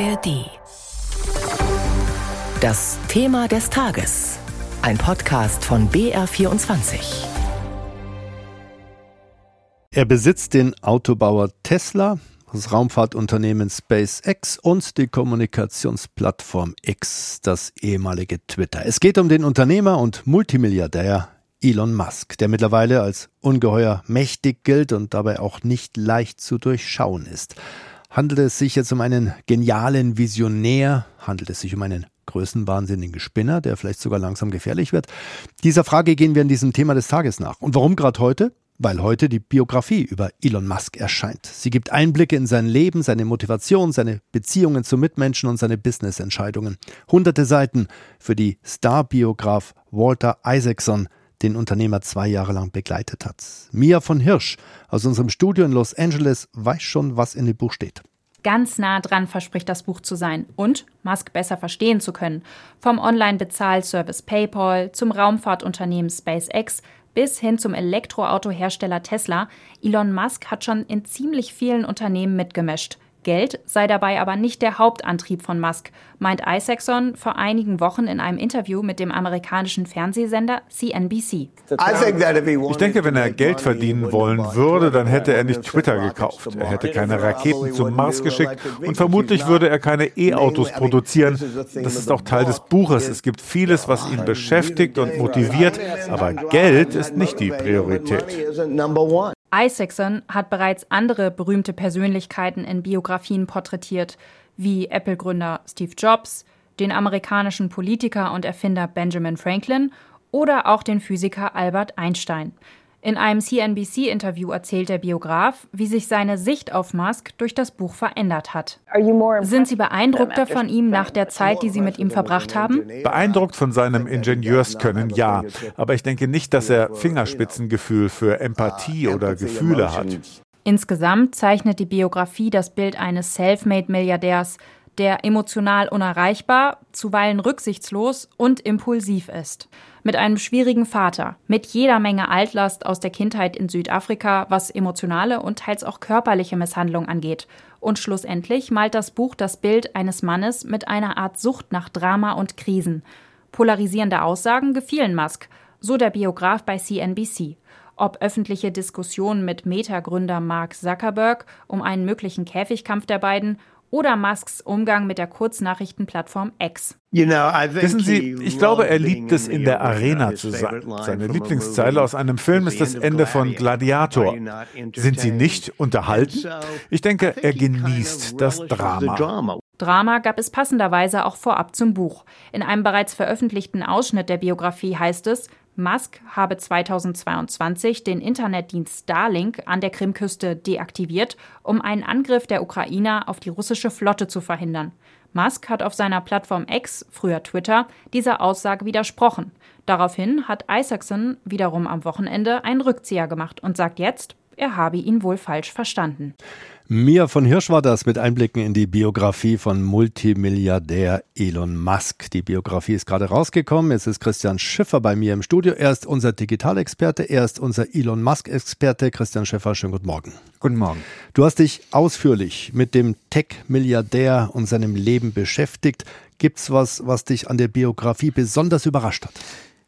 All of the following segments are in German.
ARD. Das Thema des Tages. Ein Podcast von BR24. Er besitzt den Autobauer Tesla, das Raumfahrtunternehmen SpaceX und die Kommunikationsplattform X, das ehemalige Twitter. Es geht um den Unternehmer und Multimilliardär Elon Musk, der mittlerweile als ungeheuer mächtig gilt und dabei auch nicht leicht zu durchschauen ist. Handelt es sich jetzt um einen genialen Visionär? Handelt es sich um einen größenwahnsinnigen Spinner, der vielleicht sogar langsam gefährlich wird? Dieser Frage gehen wir in diesem Thema des Tages nach. Und warum gerade heute? weil heute die Biografie über Elon Musk erscheint. Sie gibt Einblicke in sein Leben, seine Motivation, seine Beziehungen zu Mitmenschen und seine Business-Entscheidungen. Hunderte Seiten für die Star-Biograf Walter Isaacson, den Unternehmer zwei Jahre lang begleitet hat. Mia von Hirsch aus unserem Studio in Los Angeles weiß schon, was in dem Buch steht. Ganz nah dran verspricht das Buch zu sein und Musk besser verstehen zu können. Vom Online-Bezahlservice PayPal zum Raumfahrtunternehmen SpaceX bis hin zum Elektroautohersteller Tesla. Elon Musk hat schon in ziemlich vielen Unternehmen mitgemischt. Geld sei dabei aber nicht der Hauptantrieb von Musk, meint Isaacson vor einigen Wochen in einem Interview mit dem amerikanischen Fernsehsender CNBC. Ich denke, wenn er Geld verdienen wollen würde, dann hätte er nicht Twitter gekauft. Er hätte keine Raketen zum Mars geschickt und vermutlich würde er keine E-Autos produzieren. Das ist auch Teil des Buches. Es gibt vieles, was ihn beschäftigt und motiviert, aber Geld ist nicht die Priorität. Isaacson hat bereits andere berühmte Persönlichkeiten in Biografien porträtiert, wie Apple-Gründer Steve Jobs, den amerikanischen Politiker und Erfinder Benjamin Franklin oder auch den Physiker Albert Einstein. In einem CNBC-Interview erzählt der Biograf, wie sich seine Sicht auf Musk durch das Buch verändert hat. Sind Sie beeindruckter von ihm nach der Zeit, die Sie mit ihm verbracht haben? Beeindruckt von seinem Ingenieurskönnen, ja. Aber ich denke nicht, dass er Fingerspitzengefühl für Empathie oder Gefühle hat. Insgesamt zeichnet die Biografie das Bild eines Selfmade-Milliardärs, der emotional unerreichbar, zuweilen rücksichtslos und impulsiv ist. Mit einem schwierigen Vater, mit jeder Menge Altlast aus der Kindheit in Südafrika, was emotionale und teils auch körperliche Misshandlung angeht. Und schlussendlich malt das Buch das Bild eines Mannes mit einer Art Sucht nach Drama und Krisen. Polarisierende Aussagen gefielen Musk, so der Biograf bei CNBC ob öffentliche Diskussionen mit Meta-Gründer Mark Zuckerberg um einen möglichen Käfigkampf der beiden oder Musks Umgang mit der Kurznachrichtenplattform X. Wissen Sie, ich glaube, er liebt es, in der Arena zu sein. Seine Lieblingszeile aus einem Film ist das Ende von Gladiator. Sind Sie nicht unterhalten? Ich denke, er genießt das Drama. Drama gab es passenderweise auch vorab zum Buch. In einem bereits veröffentlichten Ausschnitt der Biografie heißt es, Musk habe 2022 den Internetdienst Starlink an der Krimküste deaktiviert, um einen Angriff der Ukrainer auf die russische Flotte zu verhindern. Musk hat auf seiner Plattform X, früher Twitter, dieser Aussage widersprochen. Daraufhin hat Isaacson wiederum am Wochenende einen Rückzieher gemacht und sagt jetzt, er habe ihn wohl falsch verstanden. Mia von Hirsch war das mit Einblicken in die Biografie von Multimilliardär Elon Musk. Die Biografie ist gerade rausgekommen. Jetzt ist Christian Schiffer bei mir im Studio. Er ist unser Digitalexperte, er ist unser Elon Musk-Experte. Christian Schiffer, schönen guten Morgen. Guten Morgen. Du hast dich ausführlich mit dem Tech-Milliardär und seinem Leben beschäftigt. Gibt's was, was dich an der Biografie besonders überrascht hat?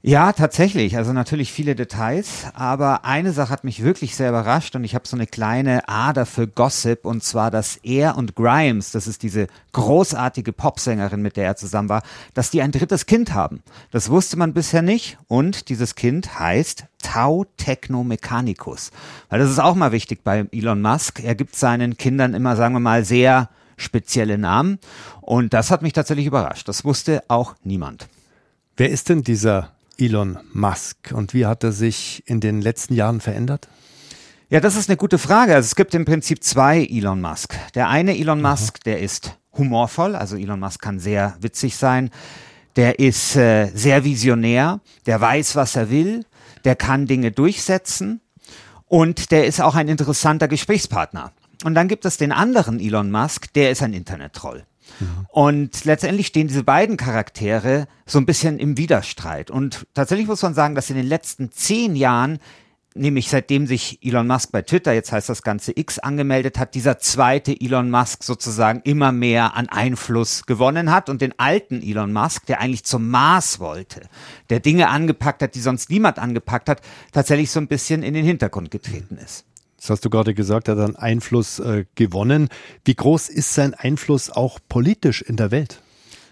Ja, tatsächlich. Also natürlich viele Details, aber eine Sache hat mich wirklich sehr überrascht und ich habe so eine kleine Ader für Gossip und zwar, dass er und Grimes, das ist diese großartige Popsängerin, mit der er zusammen war, dass die ein drittes Kind haben. Das wusste man bisher nicht und dieses Kind heißt Tau Techno Mechanicus. Weil das ist auch mal wichtig bei Elon Musk. Er gibt seinen Kindern immer, sagen wir mal, sehr spezielle Namen und das hat mich tatsächlich überrascht. Das wusste auch niemand. Wer ist denn dieser Elon Musk und wie hat er sich in den letzten Jahren verändert? Ja, das ist eine gute Frage. Also es gibt im Prinzip zwei Elon Musk. Der eine Elon mhm. Musk, der ist humorvoll, also Elon Musk kann sehr witzig sein. Der ist äh, sehr visionär, der weiß, was er will, der kann Dinge durchsetzen und der ist auch ein interessanter Gesprächspartner. Und dann gibt es den anderen Elon Musk, der ist ein Internet-Troll. Und letztendlich stehen diese beiden Charaktere so ein bisschen im Widerstreit. Und tatsächlich muss man sagen, dass in den letzten zehn Jahren nämlich seitdem sich Elon Musk bei Twitter, jetzt heißt das Ganze X, angemeldet hat, dieser zweite Elon Musk sozusagen immer mehr an Einfluss gewonnen hat und den alten Elon Musk, der eigentlich zum Mars wollte, der Dinge angepackt hat, die sonst niemand angepackt hat, tatsächlich so ein bisschen in den Hintergrund getreten ist. Das hast du gerade gesagt, er hat einen Einfluss äh, gewonnen. Wie groß ist sein Einfluss auch politisch in der Welt?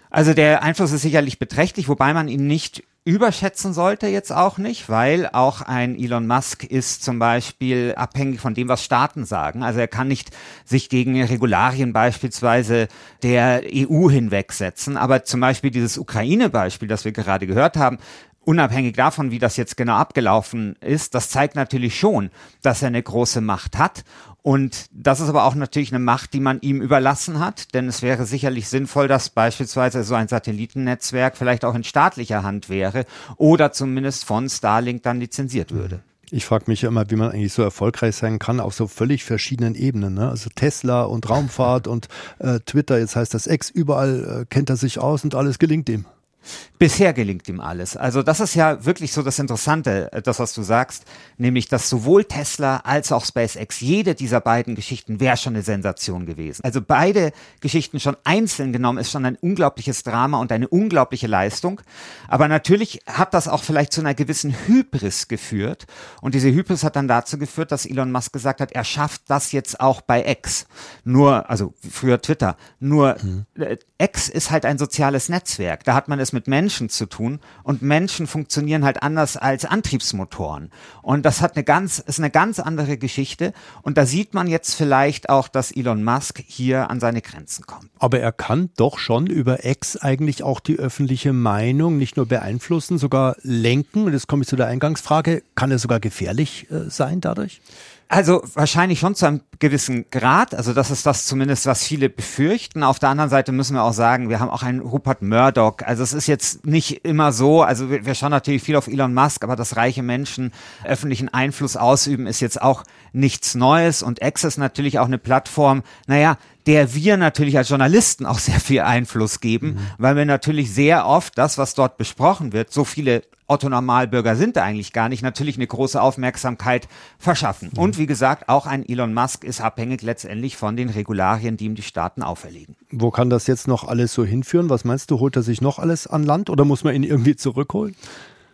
Also der Einfluss ist sicherlich beträchtlich, wobei man ihn nicht überschätzen sollte jetzt auch nicht, weil auch ein Elon Musk ist zum Beispiel abhängig von dem, was Staaten sagen. Also er kann nicht sich gegen Regularien beispielsweise der EU hinwegsetzen. Aber zum Beispiel dieses Ukraine-Beispiel, das wir gerade gehört haben, unabhängig davon, wie das jetzt genau abgelaufen ist, das zeigt natürlich schon, dass er eine große Macht hat. Und das ist aber auch natürlich eine Macht, die man ihm überlassen hat, denn es wäre sicherlich sinnvoll, dass beispielsweise so ein Satellitennetzwerk vielleicht auch in staatlicher Hand wäre oder zumindest von Starlink dann lizenziert würde. Ich frage mich ja immer, wie man eigentlich so erfolgreich sein kann auf so völlig verschiedenen Ebenen. Ne? Also Tesla und Raumfahrt und äh, Twitter, jetzt heißt das X, überall äh, kennt er sich aus und alles gelingt ihm. Bisher gelingt ihm alles. Also das ist ja wirklich so das Interessante, äh, das was du sagst, nämlich dass sowohl Tesla als auch SpaceX, jede dieser beiden Geschichten wäre schon eine Sensation gewesen. Also beide Geschichten schon einzeln genommen ist schon ein unglaubliches Drama und eine unglaubliche Leistung. Aber natürlich hat das auch vielleicht zu einer gewissen Hybris geführt. Und diese Hybris hat dann dazu geführt, dass Elon Musk gesagt hat, er schafft das jetzt auch bei X. Nur, also früher Twitter. Nur mhm. X ist halt ein soziales Netzwerk. Da hat man es mit Menschen zu tun und Menschen funktionieren halt anders als Antriebsmotoren. Und das hat eine ganz, ist eine ganz andere Geschichte. Und da sieht man jetzt vielleicht auch, dass Elon Musk hier an seine Grenzen kommt. Aber er kann doch schon über X eigentlich auch die öffentliche Meinung nicht nur beeinflussen, sogar lenken. Und jetzt komme ich zu der Eingangsfrage. Kann er sogar gefährlich äh, sein dadurch? Also wahrscheinlich schon zu einem gewissen Grad. Also das ist das zumindest, was viele befürchten. Auf der anderen Seite müssen wir auch sagen, wir haben auch einen Rupert Murdoch. Also es ist jetzt nicht immer so. Also wir, wir schauen natürlich viel auf Elon Musk, aber dass reiche Menschen öffentlichen Einfluss ausüben, ist jetzt auch nichts Neues. Und ist natürlich auch eine Plattform. Naja, der wir natürlich als Journalisten auch sehr viel Einfluss geben, mhm. weil wir natürlich sehr oft das, was dort besprochen wird, so viele Otto Normalbürger sind da eigentlich gar nicht, natürlich eine große Aufmerksamkeit verschaffen. Mhm. Und wie gesagt, auch ein Elon Musk ist abhängig letztendlich von den Regularien, die ihm die Staaten auferlegen. Wo kann das jetzt noch alles so hinführen? Was meinst du, holt er sich noch alles an Land oder muss man ihn irgendwie zurückholen?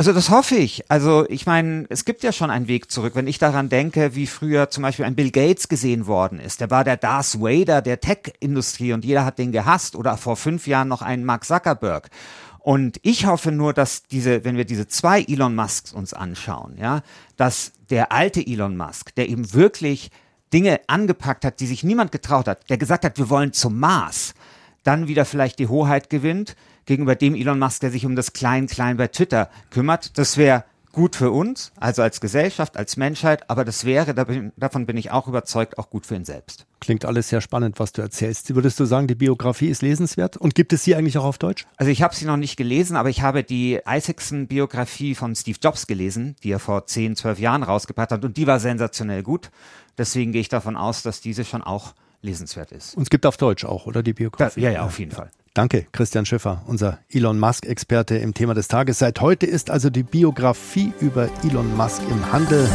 Also das hoffe ich. Also ich meine, es gibt ja schon einen Weg zurück. Wenn ich daran denke, wie früher zum Beispiel ein Bill Gates gesehen worden ist, der war der Darth Vader der Tech-Industrie und jeder hat den gehasst. Oder vor fünf Jahren noch ein Mark Zuckerberg. Und ich hoffe nur, dass diese, wenn wir diese zwei Elon Musks uns anschauen, ja, dass der alte Elon Musk, der eben wirklich Dinge angepackt hat, die sich niemand getraut hat, der gesagt hat, wir wollen zum Mars, dann wieder vielleicht die Hoheit gewinnt, gegenüber dem Elon Musk, der sich um das Klein-Klein bei Twitter kümmert. Das wäre gut für uns, also als Gesellschaft, als Menschheit, aber das wäre, davon bin ich auch überzeugt, auch gut für ihn selbst. Klingt alles sehr spannend, was du erzählst. Würdest du sagen, die Biografie ist lesenswert und gibt es sie eigentlich auch auf Deutsch? Also ich habe sie noch nicht gelesen, aber ich habe die Isaacson-Biografie von Steve Jobs gelesen, die er vor 10, 12 Jahren rausgebracht hat und die war sensationell gut. Deswegen gehe ich davon aus, dass diese schon auch lesenswert ist. Und es gibt auf Deutsch auch, oder die Biografie? Da, ja, ja, auf jeden Fall. Danke, Christian Schiffer, unser Elon Musk-Experte im Thema des Tages. Seit heute ist also die Biografie über Elon Musk im Handel.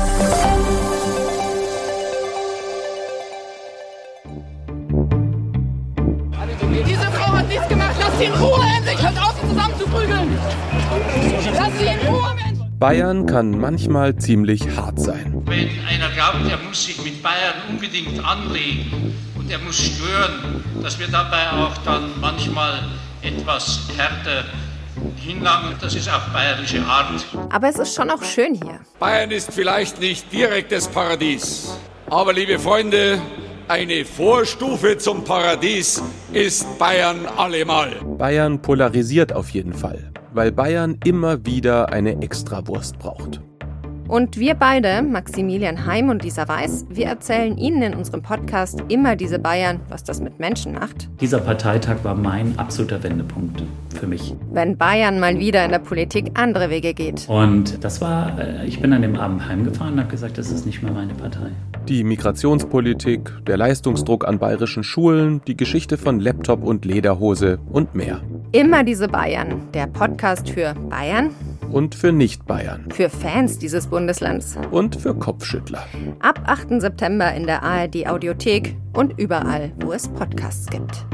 Diese Frau hat nichts gemacht. Lass sie in Ruhe endlich. Hört auf, sie zusammenzuprügeln. Lass sie in Ruhe, Mensch. Bayern kann manchmal ziemlich hart sein. Wenn einer glaubt, er muss sich mit Bayern unbedingt anlegen, und er muss stören, dass wir dabei auch dann manchmal etwas härter hinlangen. Das ist auch bayerische Art. Aber es ist schon auch schön hier. Bayern ist vielleicht nicht direktes Paradies. Aber liebe Freunde, eine Vorstufe zum Paradies ist Bayern allemal. Bayern polarisiert auf jeden Fall, weil Bayern immer wieder eine Extrawurst braucht. Und wir beide, Maximilian Heim und Lisa Weiß, wir erzählen Ihnen in unserem Podcast immer diese Bayern, was das mit Menschen macht. Dieser Parteitag war mein absoluter Wendepunkt für mich. Wenn Bayern mal wieder in der Politik andere Wege geht. Und das war, äh, ich bin an dem Abend heimgefahren und habe gesagt, das ist nicht mehr meine Partei. Die Migrationspolitik, der Leistungsdruck an bayerischen Schulen, die Geschichte von Laptop und Lederhose und mehr. Immer diese Bayern, der Podcast für Bayern Und für Nicht-Bayern. Für Fans dieses Bundeslands. Und für Kopfschüttler. Ab 8. September in der ARD Audiothek und überall, wo es Podcasts gibt.